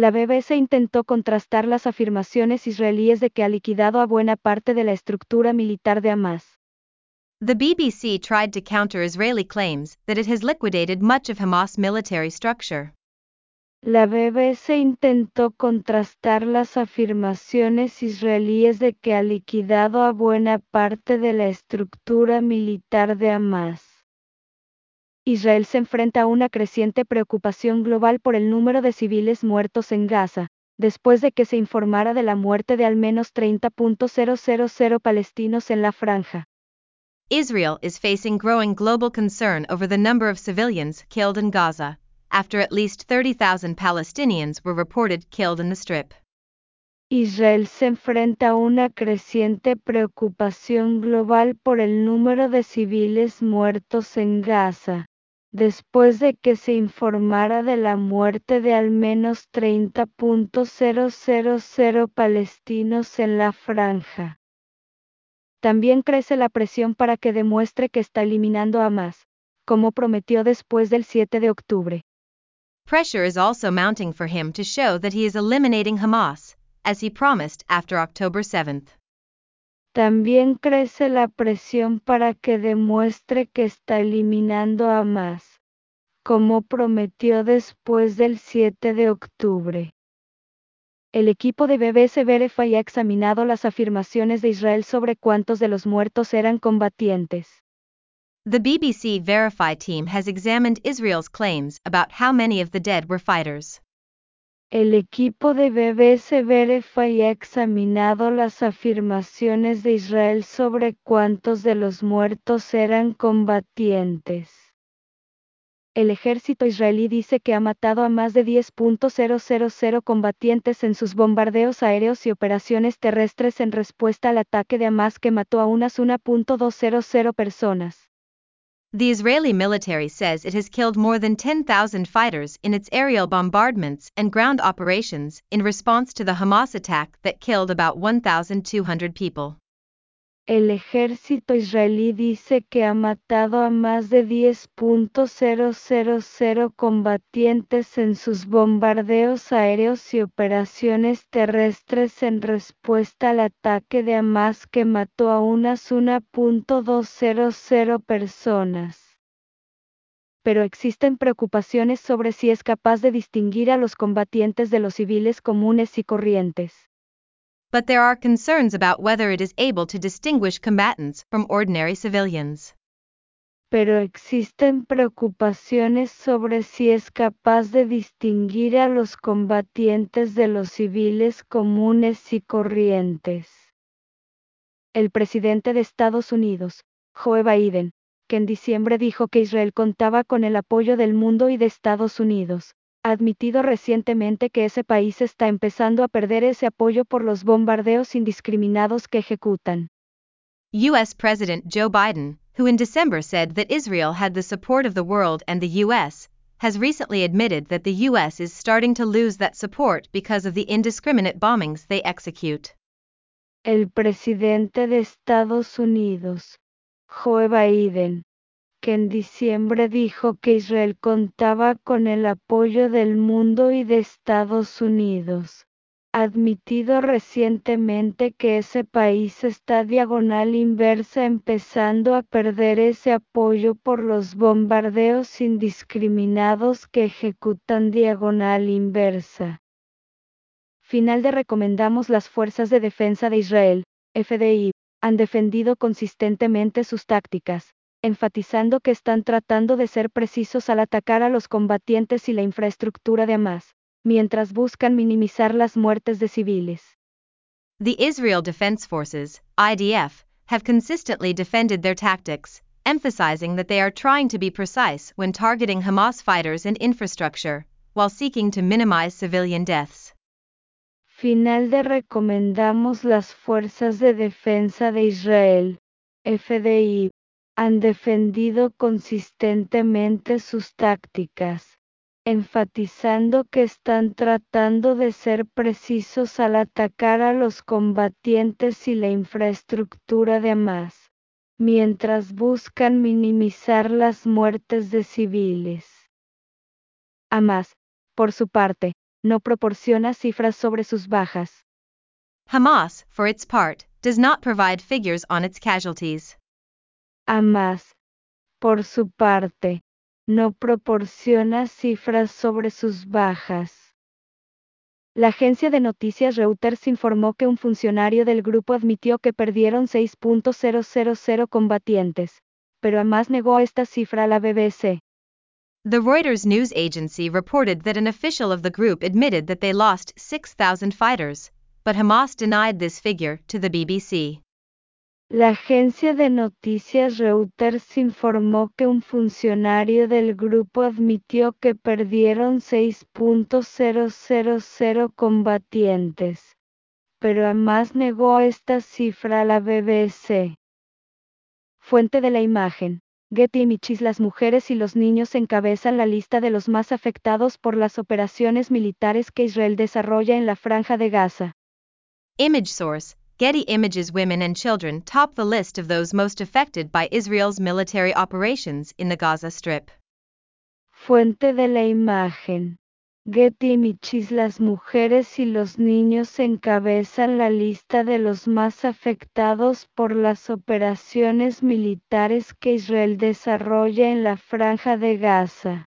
La BBC intentó contrastar las afirmaciones israelíes de que ha liquidado a buena parte de la estructura militar de Hamas. The BBC tried to counter Israeli claims that it has liquidated much of Hamas' military structure. La BBC intentó contrastar las afirmaciones israelíes de que ha liquidado a buena parte de la estructura militar de Hamas. Israel se enfrenta a una creciente preocupación global por el número de civiles muertos en Gaza, después de que se informara de la muerte de al menos 30.000 palestinos en la franja. Israel is facing growing global concern over the number of civilians killed in Gaza, after at least 30,000 Palestinians were reported killed in the Strip. Israel se enfrenta a una creciente preocupación global por el número de civiles muertos en Gaza, después de que se informara de la muerte de al menos 30.000 palestinos en la franja. También crece la presión para que demuestre que está eliminando a Hamas, como prometió después del 7 de octubre. Pressure is also mounting for him to show that he is eliminating Hamas, as he promised after October 7. También crece la presión para que demuestre que está eliminando a Hamas, como prometió después del 7 de octubre. El equipo de BBC Verify ha examinado las afirmaciones de Israel sobre cuántos de los muertos eran combatientes. The BBC Verify team has examined Israel's claims about how many of the dead were fighters. El equipo de BBC Verify ha examinado las afirmaciones de Israel sobre cuántos de los muertos eran combatientes. El ejército israelí dice que ha matado a más de 10.000 combatientes en sus bombardeos aéreos y operaciones terrestres en respuesta al ataque de Hamas que mató a unas 1.200 personas. The Israeli military says it has killed more than 10,000 fighters in its aerial bombardments and ground operations in response to the Hamas attack that killed about 1,200 people. El ejército israelí dice que ha matado a más de 10.000 combatientes en sus bombardeos aéreos y operaciones terrestres en respuesta al ataque de Hamas que mató a unas 1.200 personas. Pero existen preocupaciones sobre si es capaz de distinguir a los combatientes de los civiles comunes y corrientes. But there are concerns about whether it is able to distinguish combatants from ordinary civilians. Pero existen preocupaciones sobre si es capaz de distinguir a los combatientes de los civiles comunes y corrientes. El presidente de Estados Unidos, Joe Biden, que en diciembre dijo que Israel contaba con el apoyo del mundo y de Estados Unidos, ha admitido recientemente que ese país está empezando a perder ese apoyo por los bombardeos indiscriminados que ejecutan. US President Joe Biden, who in December said that Israel had the support of the world and the US, has recently admitted that the US is starting to lose that support because of the indiscriminate bombings they execute. El presidente de Estados Unidos, Joe Biden, que en diciembre dijo que Israel contaba con el apoyo del mundo y de Estados Unidos. Admitido recientemente que ese país está diagonal inversa empezando a perder ese apoyo por los bombardeos indiscriminados que ejecutan diagonal inversa. Final de recomendamos las Fuerzas de Defensa de Israel, FDI, han defendido consistentemente sus tácticas, enfatizando que están tratando de ser precisos al atacar a los combatientes y la infraestructura de Hamas, mientras buscan minimizar las muertes de civiles. The Israel Defense Forces, IDF, have consistently defended their tactics, emphasizing that they are trying to be precise when targeting Hamas fighters and infrastructure, while seeking to minimize civilian deaths. Final de recomendamos las Fuerzas de Defensa de Israel, FDI, han defendido consistentemente sus tácticas, enfatizando que están tratando de ser precisos al atacar a los combatientes y la infraestructura de Hamas, mientras buscan minimizar las muertes de civiles. Hamas, por su parte, no proporciona cifras sobre sus bajas. Hamas, for its part, does not provide figures on its casualties. Hamas, por su parte, no proporciona cifras sobre sus bajas. La agencia de noticias Reuters informó que un funcionario del grupo admitió que perdieron 6.000 combatientes, pero Hamas negó esta cifra a la BBC. The Reuters news agency reported that an official of the group admitted that they lost 6,000 fighters, but Hamas denied this figure to the BBC. La agencia de noticias Reuters informó que un funcionario del grupo admitió que perdieron 6.000 combatientes, pero además negó esta cifra a la BBC. Fuente de la imagen. Getty Images Las mujeres y los niños encabezan la lista de los más afectados por las operaciones militares que Israel desarrolla en la franja de Gaza. Image source Getty Images Women and children top the list of those most affected by Israel's military operations in the Gaza Strip. Fuente de la imagen. Getty Images Las mujeres y los niños encabezan la lista de los más afectados por las operaciones militares que Israel desarrolla en la franja de Gaza.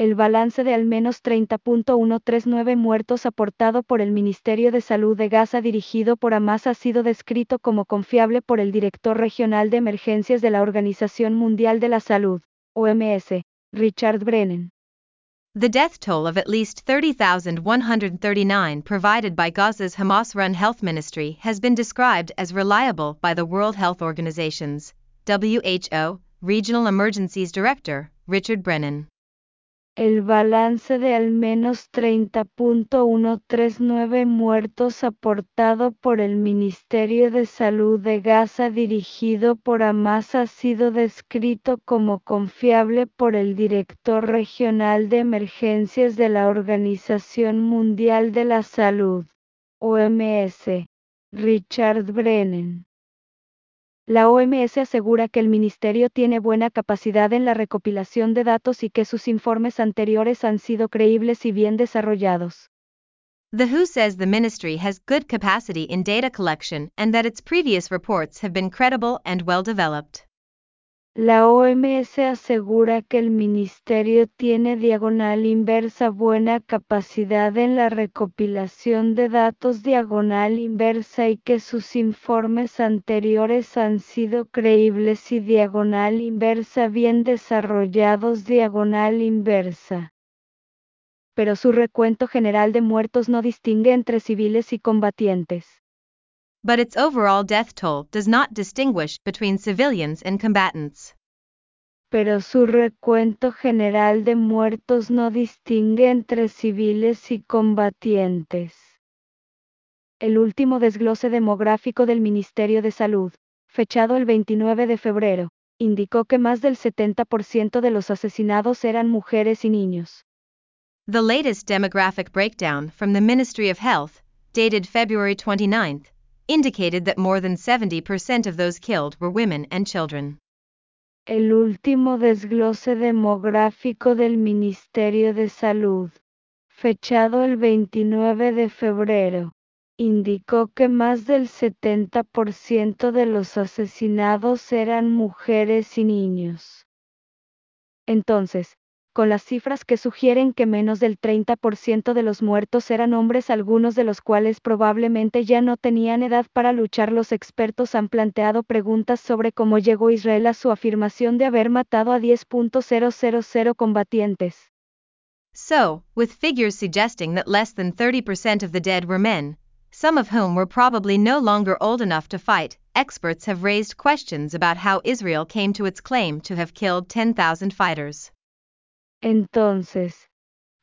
El balance de al menos 30.139 muertos aportado por el Ministerio de Salud de Gaza dirigido por Hamas ha sido descrito como confiable por el director regional de emergencias de la Organización Mundial de la Salud, OMS, Richard Brennan. The death toll of at least 30,139 provided by Gaza's Hamas run health ministry has been described as reliable by the World Health Organization's WHO Regional Emergencies Director, Richard Brennan. El balance de al menos 30.139 muertos aportado por el Ministerio de Salud de Gaza dirigido por Hamas ha sido descrito como confiable por el director regional de emergencias de la Organización Mundial de la Salud, OMS, Richard Brennan. La OMS asegura que el ministerio tiene buena capacidad en la recopilación de datos y que sus informes anteriores han sido creíbles y bien desarrollados. The WHO says the ministry has good capacity in data collection and that its previous reports have been credible and well developed. La OMS asegura que el ministerio tiene diagonal inversa buena capacidad en la recopilación de datos diagonal inversa y que sus informes anteriores han sido creíbles y diagonal inversa bien desarrollados diagonal inversa. Pero su recuento general de muertos no distingue entre civiles y combatientes. But its overall death toll does not distinguish between civilians and combatants. Pero su recuento general de muertos no distingue entre civiles y combatientes. El último desglose demográfico del Ministerio de Salud, fechado el 29 de febrero, indicó que más del 70% de los asesinados eran mujeres y niños. The latest demographic breakdown from the Ministry of Health, dated February 29, indicated that more than 70% of those killed were women and children. El último desglose demográfico del Ministerio de Salud, fechado el 29 de febrero, indicó que más del 70% de los asesinados eran mujeres y niños. Entonces, con las cifras que sugieren que menos del 30% de los muertos eran hombres, algunos de los cuales probablemente ya no tenían edad para luchar. Los expertos han planteado preguntas sobre cómo llegó Israel a su afirmación de haber matado a 10.000 combatientes. So, with figures suggesting that less than 30% of the dead were men, some of whom were probably no longer old enough to fight, experts have raised questions about how Israel came to its claim to have killed 10,000 fighters. Entonces,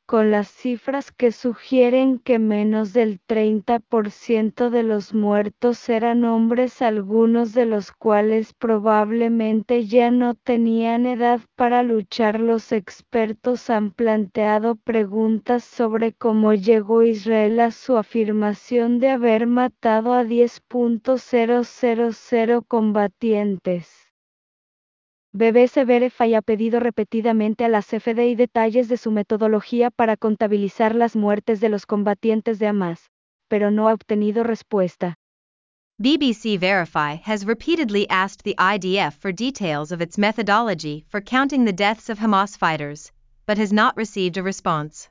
con las cifras que sugieren que menos del 30% de los muertos eran hombres, algunos de los cuales probablemente ya no tenían edad para luchar, los expertos han planteado preguntas sobre cómo llegó Israel a su afirmación de haber matado a 10.000 combatientes. BBC Verify ha pedido repetidamente a la CFDI detalles de su metodología para contabilizar las muertes de los combatientes de Hamas, pero no ha obtenido respuesta. BBC Verify has repeatedly asked the IDF for details of its methodology for counting the deaths of Hamas fighters, but has not received a response.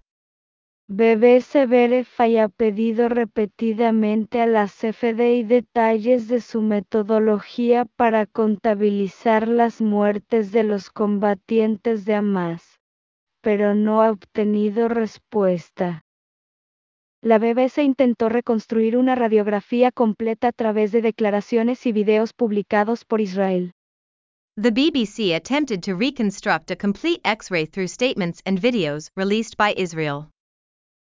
BBC Verify ha pedido repetidamente a la CFDI detalles de su metodología para contabilizar las muertes de los combatientes de Hamas, pero no ha obtenido respuesta. La BBC intentó reconstruir una radiografía completa a través de declaraciones y videos publicados por Israel. The BBC attempted to reconstruct a complete X-ray through statements and videos released by Israel.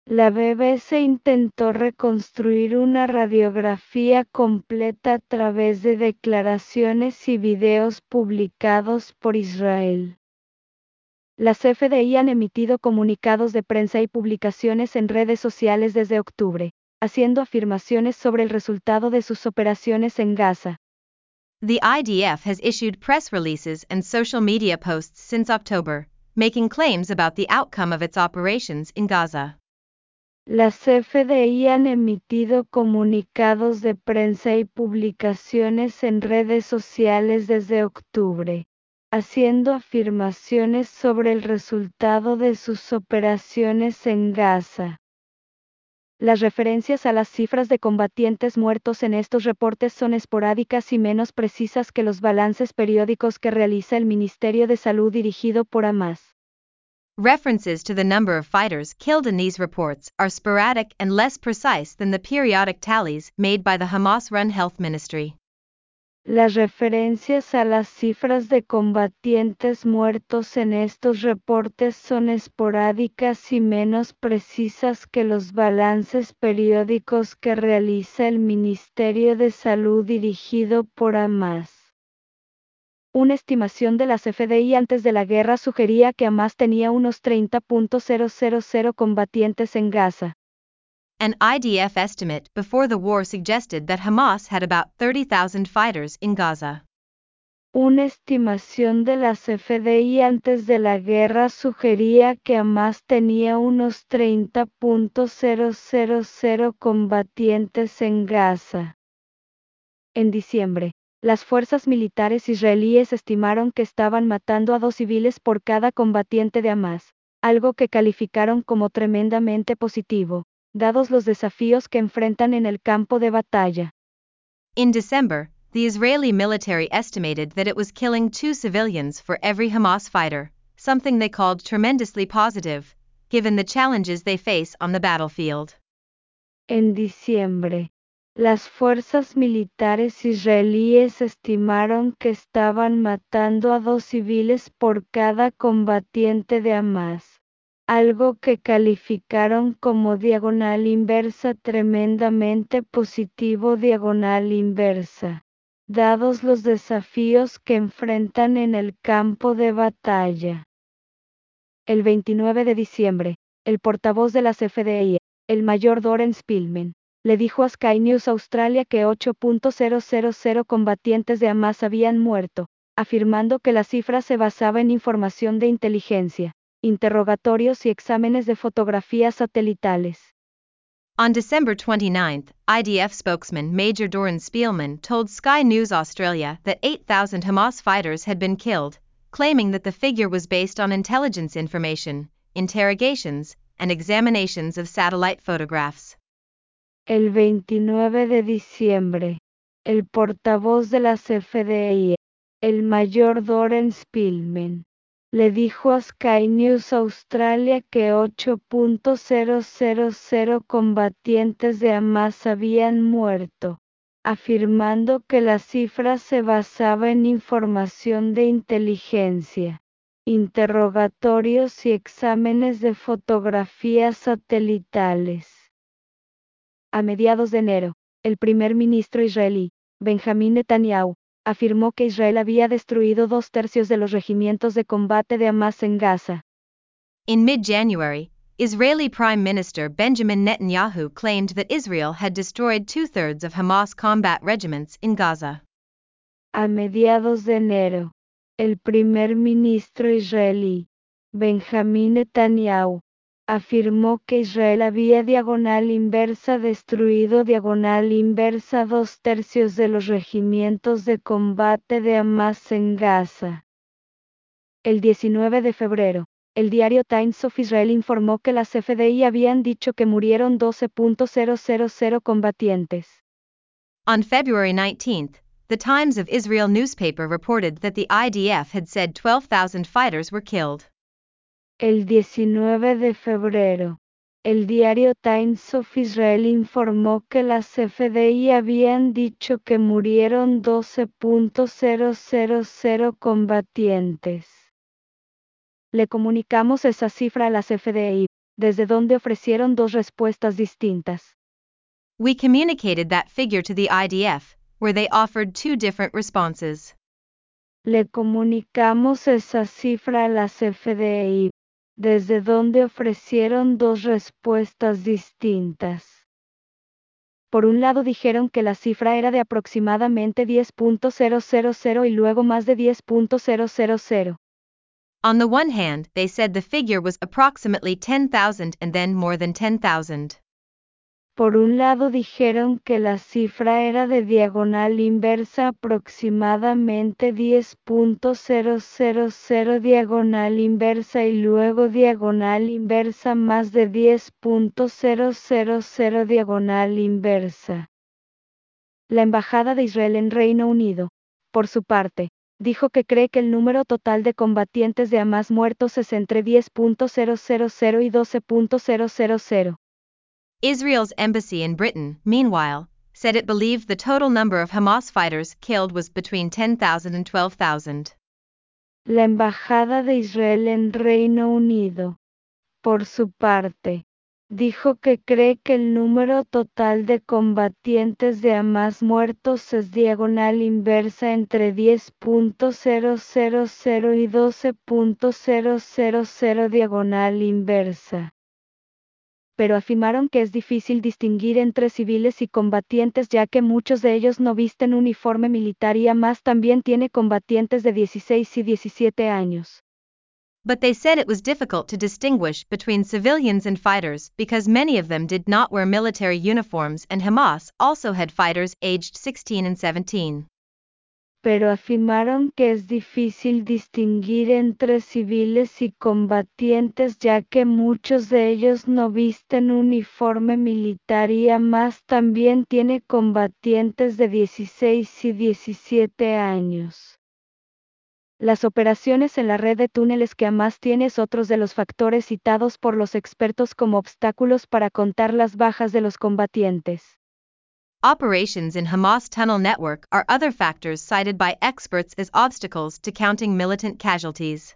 La BBC intentó reconstruir una radiografía completa a través de declaraciones y videos publicados por Israel. Las FDI han emitido comunicados de prensa y publicaciones en redes sociales desde octubre, haciendo afirmaciones sobre el resultado de sus operaciones en Gaza. The IDF has issued press releases and social media posts since October, making claims about the outcome of its operations in Gaza. Las FDI han emitido comunicados de prensa y publicaciones en redes sociales desde octubre, haciendo afirmaciones sobre el resultado de sus operaciones en Gaza. Las referencias a las cifras de combatientes muertos en estos reportes son esporádicas y menos precisas que los balances periódicos que realiza el Ministerio de Salud dirigido por Hamas. References to the number of fighters killed in these reports are sporadic and less precise than the periodic tallies made by the Hamas run health ministry. Las referencias a las cifras de combatientes muertos en estos reportes son esporádicas y menos precisas que los balances periódicos que realiza el Ministerio de Salud dirigido por Hamas. Una estimación de las FDI antes de la guerra sugería que Hamas tenía unos 30.000 combatientes en Gaza. An IDF estimate before the war suggested that Hamas had about 30,000 fighters in Gaza. Una estimación de las FDI antes de la guerra sugería que Hamas tenía unos 30.000 combatientes en Gaza. En diciembre, las fuerzas militares israelíes estimaron que estaban matando a dos civiles por cada combatiente de Hamas, algo que calificaron como tremendamente positivo, dados los desafíos que enfrentan en el campo de batalla. In December, the Israeli military estimated that it was killing two civilians for every Hamas fighter, something they called tremendously positive, given the challenges they face on the battlefield. En diciembre, las fuerzas militares israelíes estimaron que estaban matando a dos civiles por cada combatiente de Hamas, algo que calificaron como diagonal inversa tremendamente positivo diagonal inversa, dados los desafíos que enfrentan en el campo de batalla. El 29 de diciembre, el portavoz de las FDI, el mayor Doren Spillman, le dijo a Sky News Australia que 8.000 combatientes de Hamas habían muerto, afirmando que la cifra se basaba en información de inteligencia, interrogatorios y exámenes de fotografías satelitales. On December 29, IDF spokesman Major Doran Spielman told Sky News Australia that 8,000 Hamas fighters had been killed, claiming that the figure was based on intelligence information, interrogations, and examinations of satellite photographs. El 29 de diciembre, el portavoz de la FDI, el mayor Doren Spillman, le dijo a Sky News Australia que 8.000 combatientes de Hamas habían muerto, afirmando que la cifra se basaba en información de inteligencia, interrogatorios y exámenes de fotografías satelitales. A mediados de enero, el primer ministro israelí, Benjamin Netanyahu, afirmó que Israel había destruido dos tercios de los regimientos de combate de Hamas en Gaza. In mid-January, Israeli Prime Minister Benjamin Netanyahu claimed that Israel had destroyed two-thirds of Hamas combat regiments in Gaza. A mediados de enero, el primer ministro israelí, Benjamín Netanyahu, afirmó que Israel había diagonal inversa destruido diagonal inversa dos tercios de los regimientos de combate de Hamas en Gaza. El 19 de febrero, el diario Times of Israel informó que las FDI habían dicho que murieron 12.000 combatientes. On February 19th, the Times of Israel newspaper reported that the IDF had said 12,000 fighters were killed. El 19 de febrero, el diario Times of Israel informó que las FDI habían dicho que murieron 12.000 combatientes. Le comunicamos esa cifra a las FDI, desde donde ofrecieron dos respuestas distintas. We communicated that figure to the IDF, where they offered two different responses. Le comunicamos esa cifra a las FDI, desde donde ofrecieron dos respuestas distintas. Por un lado dijeron que la cifra era de aproximadamente 10.000 y luego más de 10.000. On the one hand, they said the figure was approximately 10,000 and then more than 10,000. Por un lado dijeron que la cifra era de diagonal inversa aproximadamente 10.000 diagonal inversa y luego diagonal inversa más de 10.000 diagonal inversa. La Embajada de Israel en Reino Unido, por su parte, dijo que cree que el número total de combatientes de Hamas muertos es entre 10.000 y 12.000. Israel's embassy in Britain, meanwhile, said it believed the total number of Hamas fighters killed was between 10,000 and 12,000. La Embajada de Israel en Reino Unido, por su parte, dijo que cree que el número total de combatientes de Hamas muertos es diagonal inversa entre 10.000 y 12.000 diagonal inversa pero afirmaron que es difícil distinguir entre civiles y combatientes ya que muchos de ellos no visten uniforme militar y además también tiene combatientes de 16 y 17 años. But they said it was difficult to distinguish between civilians and fighters because many of them did not wear military uniforms and Hamas also had fighters aged 16 and 17 pero afirmaron que es difícil distinguir entre civiles y combatientes ya que muchos de ellos no visten uniforme militar y además también tiene combatientes de 16 y 17 años. Las operaciones en la red de túneles que Hamas tiene es otro de los factores citados por los expertos como obstáculos para contar las bajas de los combatientes. Operations in Hamas tunnel network are other factors cited by experts as obstacles to counting militant casualties.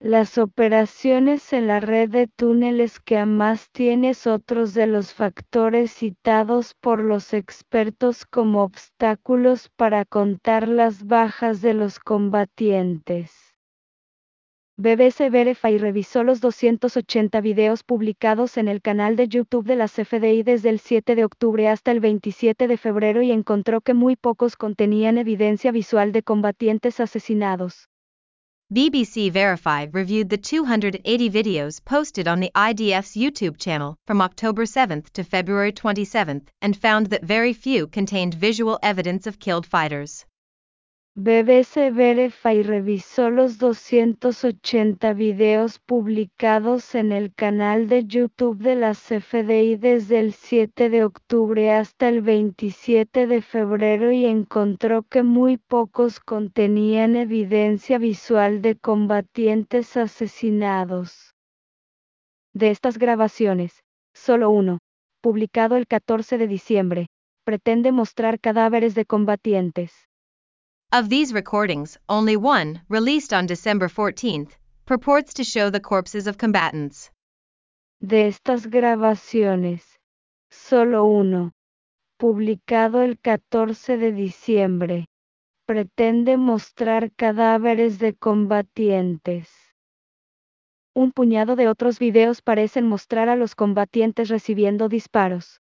Las operaciones en la red de túneles que Hamas tiene es otros de los factores citados por los expertos como obstáculos para contar las bajas de los combatientes. BBC Verify revisó los 280 videos publicados en el canal de YouTube de las FDI desde el 7 de octubre hasta el 27 de febrero y encontró que muy pocos contenían evidencia visual de combatientes asesinados. BBC Verify reviewed the 280 videos posted on the IDF's YouTube channel from October 7th to February 27th and found that very few contained visual evidence of killed fighters. BBC Verify revisó los 280 videos publicados en el canal de YouTube de la CFDI desde el 7 de octubre hasta el 27 de febrero y encontró que muy pocos contenían evidencia visual de combatientes asesinados. De estas grabaciones, solo uno, publicado el 14 de diciembre, pretende mostrar cadáveres de combatientes. Of these recordings, only one, released on December 14th, purports to show the corpses of combatants. De estas grabaciones, solo uno, publicado el 14 de diciembre, pretende mostrar cadáveres de combatientes. Un puñado de otros videos parecen mostrar a los combatientes recibiendo disparos.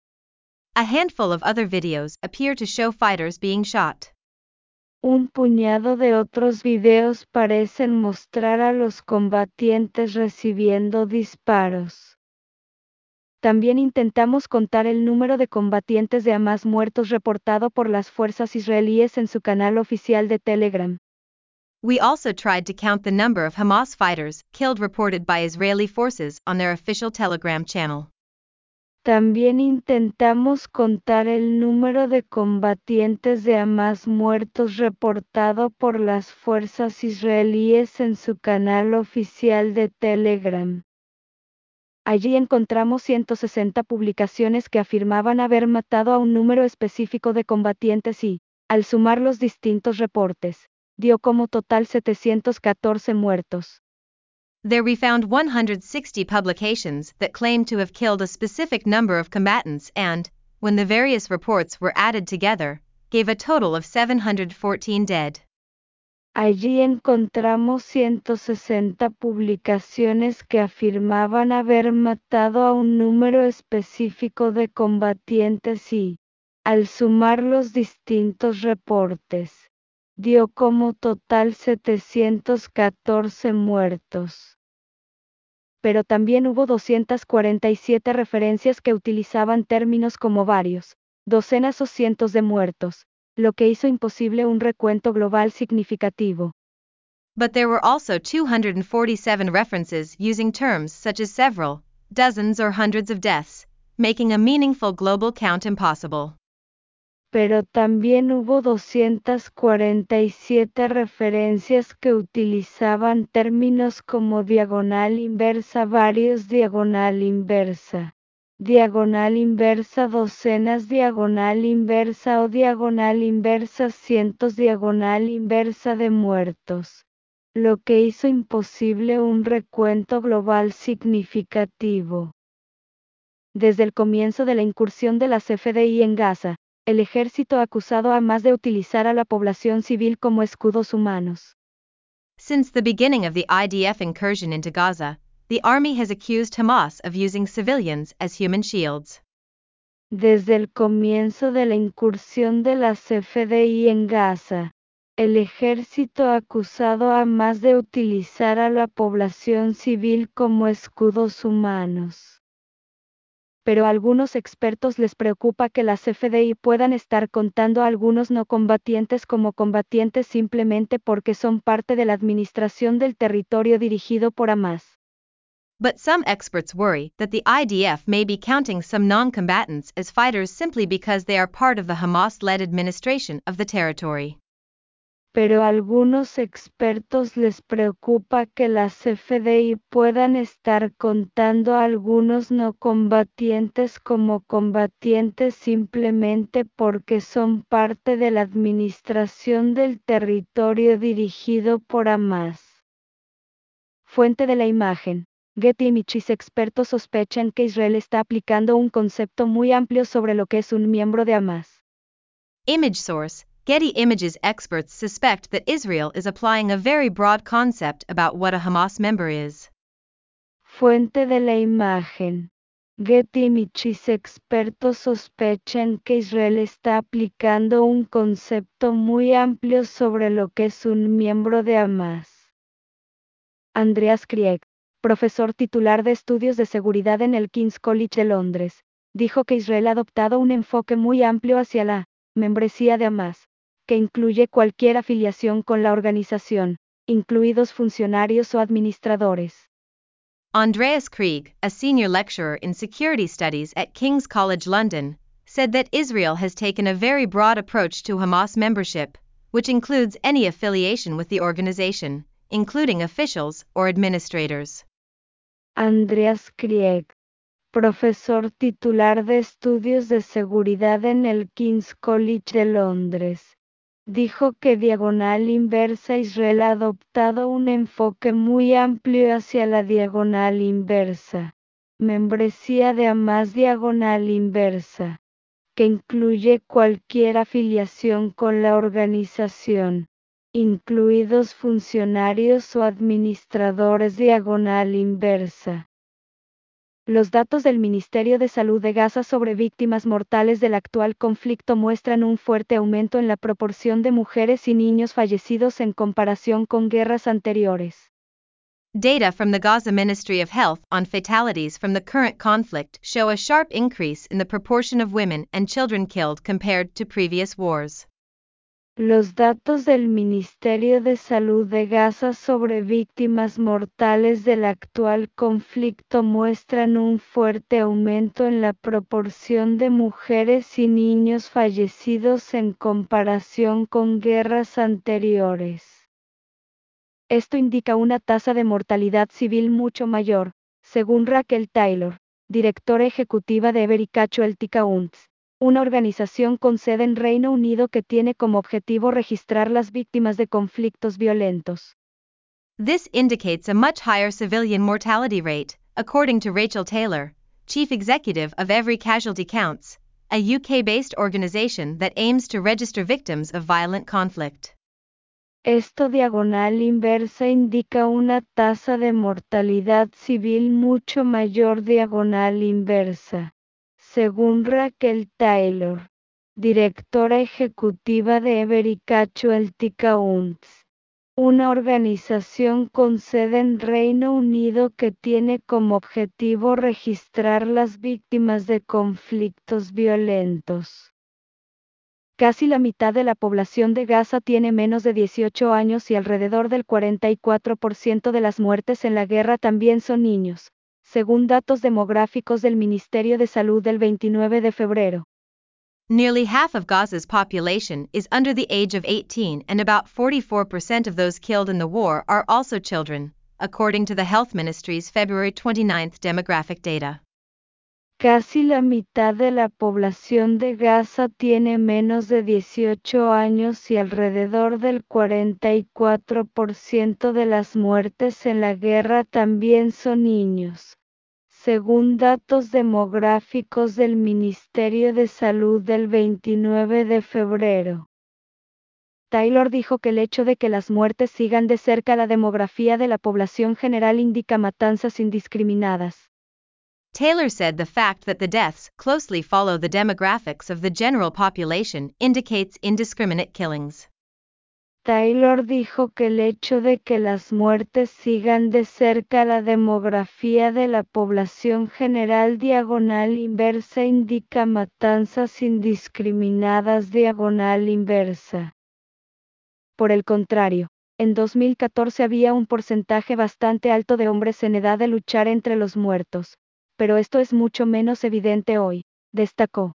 A handful of other videos appear to show fighters being shot. Un puñado de otros videos parecen mostrar a los combatientes recibiendo disparos. También intentamos contar el número de combatientes de Hamas muertos reportado por las fuerzas israelíes en su canal oficial de Telegram. We also tried to count the number of Hamas fighters killed reported by Israeli forces on their official Telegram channel. También intentamos contar el número de combatientes de Hamas muertos reportado por las fuerzas israelíes en su canal oficial de Telegram. Allí encontramos 160 publicaciones que afirmaban haber matado a un número específico de combatientes y, al sumar los distintos reportes, dio como total 714 muertos. There we found 160 publications that claimed to have killed a specific number of combatants and, when the various reports were added together, gave a total of 714 dead. Allí encontramos 160 publicaciones que afirmaban haber matado a un número específico de combatientes y, al sumar los distintos reportes, dio como total 714 muertos. Pero también hubo 247 referencias que utilizaban términos como varios, docenas o cientos de muertos, lo que hizo imposible un recuento global significativo. But there were also 247 references using terms such as several, dozens or hundreds of deaths, making a meaningful global count impossible. Pero también hubo 247 referencias que utilizaban términos como diagonal inversa, varios diagonal inversa, diagonal inversa, docenas diagonal inversa o diagonal inversa, cientos diagonal inversa de muertos, lo que hizo imposible un recuento global significativo. Desde el comienzo de la incursión de las FDI en Gaza, el ejército acusado a más de utilizar a la población civil como escudos humanos. Since the beginning of the IDF incursion into Gaza, the army has accused Hamas of using civilians as human shields. Desde el comienzo de la incursión de las FDI en Gaza, el ejército acusado a más de utilizar a la población civil como escudos humanos pero a algunos expertos les preocupa que las FDI puedan estar contando a algunos no combatientes como combatientes simplemente porque son parte de la administración del territorio dirigido por Hamas. But some experts worry that the IDF may be counting some non combatants as fighters simply because they are part of the Hamas led administration of the territory pero algunos expertos les preocupa que las FDI puedan estar contando a algunos no combatientes como combatientes simplemente porque son parte de la administración del territorio dirigido por Hamas. Fuente de la imagen. Getty Michis expertos sospechan que Israel está aplicando un concepto muy amplio sobre lo que es un miembro de Hamas. Image source Getty Images experts suspect that Israel is applying a very broad concept about what a Hamas member is. Fuente de la imagen. Getty Images expertos sospechan que Israel está aplicando un concepto muy amplio sobre lo que es un miembro de Hamas. Andreas Krieg, profesor titular de estudios de seguridad en el King's College de Londres, dijo que Israel ha adoptado un enfoque muy amplio hacia la membresía de Hamas, que incluye cualquier afiliación con la organización, incluidos funcionarios o administradores. Andreas Krieg, a senior lecturer in security studies at King's College London, said that Israel has taken a very broad approach to Hamas membership, which includes any affiliation with the organization, including officials or administrators. Andreas Krieg, profesor titular de estudios de seguridad en el King's College de Londres, dijo que Diagonal Inversa Israel ha adoptado un enfoque muy amplio hacia la diagonal inversa, membresía de Hamas Diagonal Inversa, que incluye cualquier afiliación con la organización, incluidos funcionarios o administradores Diagonal Inversa Los datos del Ministerio de Salud de Gaza sobre víctimas mortales del actual conflicto muestran un fuerte aumento en la proporción de mujeres y niños fallecidos en comparación con guerras anteriores. Data from the Gaza Ministry of Health on fatalities from the current conflict show a sharp increase in the proportion of women and children killed compared to previous wars. Los datos del Ministerio de Salud de Gaza sobre víctimas mortales del actual conflicto muestran un fuerte aumento en la proporción de mujeres y niños fallecidos en comparación con guerras anteriores. Esto indica una tasa de mortalidad civil mucho mayor, según Raquel Taylor, directora ejecutiva de Every Unts una organización con sede en Reino Unido que tiene como objetivo registrar las víctimas de conflictos violentos. This indicates a much higher civilian mortality rate, according to Rachel Taylor, chief executive of Every Casualty Counts, a UK based organization that aims to register victims of violent conflict. Esto diagonal inversa indica una tasa de mortalidad civil mucho mayor diagonal inversa según Raquel Taylor, directora ejecutiva de Every Casualty Counts, una organización con sede en Reino Unido que tiene como objetivo registrar las víctimas de conflictos violentos. Casi la mitad de la población de Gaza tiene menos de 18 años y alrededor del 44% de las muertes en la guerra también son niños, según datos demográficos del Ministerio de Salud del 29 de febrero. Nearly half of Gaza's population is under the age of 18 and about 44% of those killed in the war are also children, according to the Health Ministry's February 29 demographic data. Casi la mitad de la población de Gaza tiene menos de 18 años y alrededor del 44% de las muertes en la guerra también son niños según datos demográficos del Ministerio de Salud del 29 de febrero. Taylor dijo que el hecho de que las muertes sigan de cerca la demografía de la población general indica matanzas indiscriminadas. Taylor said the fact that the deaths closely follow the demographics of the general population indicates indiscriminate killings. Taylor dijo que el hecho de que las muertes sigan de cerca la demografía de la población general diagonal inversa indica matanzas indiscriminadas diagonal inversa. Por el contrario, en 2014 había un porcentaje bastante alto de hombres en edad de luchar entre los muertos, pero esto es mucho menos evidente hoy, destacó.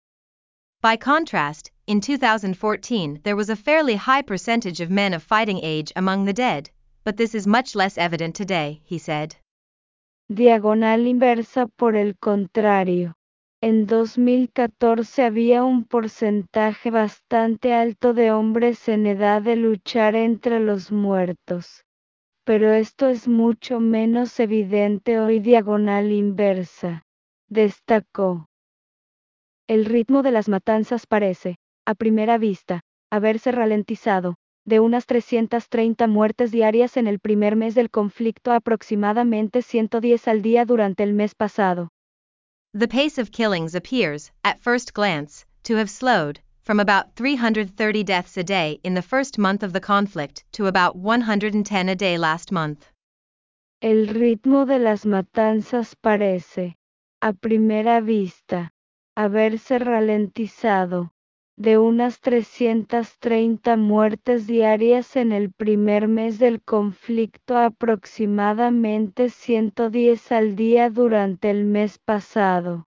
By contrast, in 2014 there was a fairly high percentage of men of fighting age among the dead, but this is much less evident today, he said. Diagonal inversa por el contrario. En 2014 había un porcentaje bastante alto de hombres en edad de luchar entre los muertos. Pero esto es mucho menos evidente hoy diagonal inversa, destacó. El ritmo de las matanzas parece, a primera vista, haberse ralentizado, de unas 330 muertes diarias en el primer mes del conflicto a aproximadamente 110 al día durante el mes pasado. The pace of killings appears, at first glance, to have slowed, from about 330 deaths a day in the first month of the conflict to about 110 a day last month. El ritmo de las matanzas parece, a primera vista, haberse ralentizado, de unas 330 muertes diarias en el primer mes del conflicto a aproximadamente 110 al día durante el mes pasado.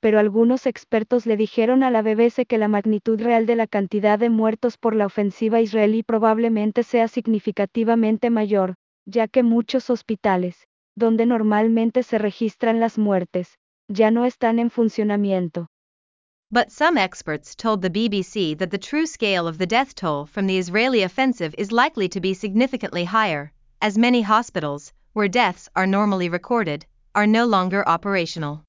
Pero algunos expertos le dijeron a la BBC que la magnitud real de la cantidad de muertos por la ofensiva israelí probablemente sea significativamente mayor, ya que muchos hospitales, donde normalmente se registran las muertes, ya no están en funcionamiento. But some experts told the BBC that the true scale of the death toll from the Israeli offensive is likely to be significantly higher, as many hospitals, where deaths are normally recorded, are no longer operational.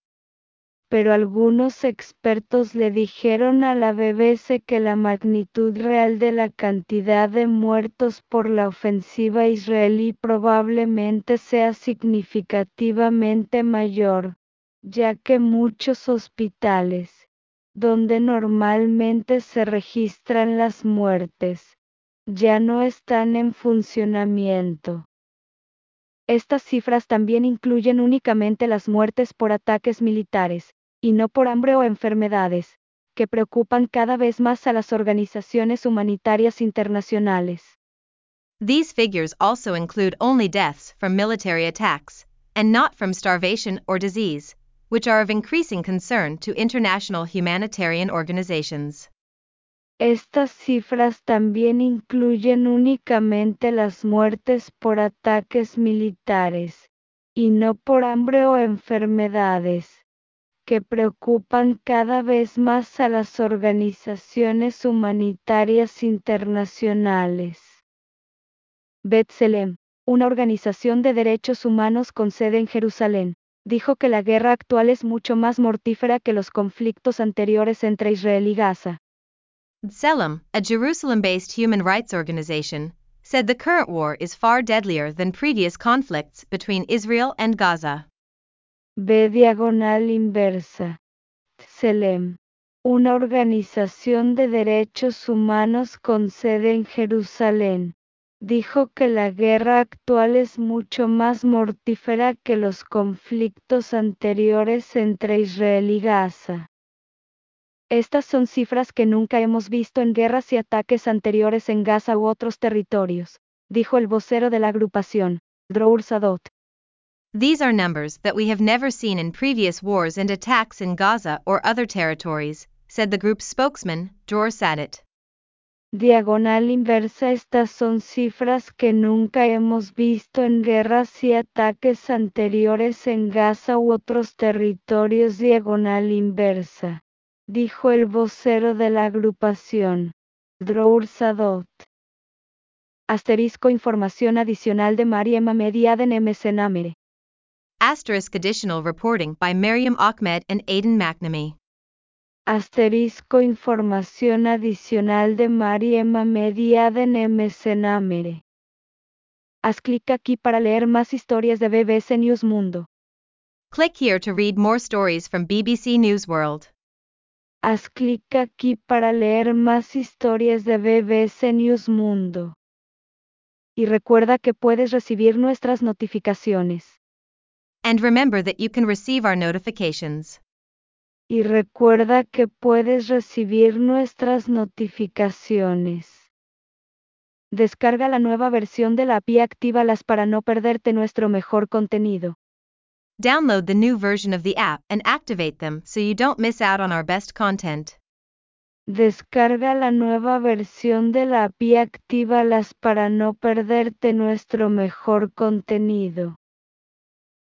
pero algunos expertos le dijeron a la BBC que la magnitud real de la cantidad de muertos por la ofensiva israelí probablemente sea significativamente mayor, ya que muchos hospitales, donde normalmente se registran las muertes, ya no están en funcionamiento. Estas cifras también incluyen únicamente las muertes por ataques militares, y no por hambre o enfermedades, que preocupan cada vez más a las organizaciones humanitarias internacionales. These figures also include only deaths from military attacks, and not from starvation or disease, which are of increasing concern to international humanitarian organizations. Estas cifras también incluyen únicamente las muertes por ataques militares, y no por hambre o enfermedades, que preocupan cada vez más a las organizaciones humanitarias internacionales. Betselem, una organización de derechos humanos con sede en Jerusalén, dijo que la guerra actual es mucho más mortífera que los conflictos anteriores entre Israel y Gaza. Tselem, a Jerusalem based human rights organization, said the current war is far deadlier than previous conflicts between Israel and Gaza. B diagonal inversa. Tselem. Una organización de derechos humanos con sede en Jerusalén. Dijo que la guerra actual es mucho más mortífera que los conflictos anteriores entre Israel y Gaza. Estas son cifras que nunca hemos visto en guerras y ataques anteriores en Gaza u otros territorios, dijo el vocero de la agrupación, Dror Sadot. These are numbers that we have never seen in previous wars and attacks in Gaza or other territories, said the group's spokesman, Dror Sadat. Diagonal inversa Estas son cifras que nunca hemos visto en guerras y ataques anteriores en Gaza u otros territorios. Diagonal inversa, dijo el vocero de la agrupación, Dror Sadot. Asterisco Información adicional de Mariam Ahmed y Aden M. Asterisk additional reporting by Miriam Ahmed and Aidan McNamee. Asterisco Información adicional de Mariam Ahmed y Aden M. Senamere. Haz clic aquí para leer más historias de BBC News Mundo. Click here to read more stories from BBC News World. Haz clic aquí para leer más historias de BBC News Mundo. Y recuerda que puedes recibir nuestras notificaciones. And remember that you can receive our notifications. Y recuerda que puedes recibir nuestras notificaciones. Descarga la nueva versión de la API y actívalas para no perderte nuestro mejor contenido. Download the new version of the app and activate them so you don't miss out on our best content. Descarga la nueva versión de la API y actívalas para no perderte nuestro mejor contenido.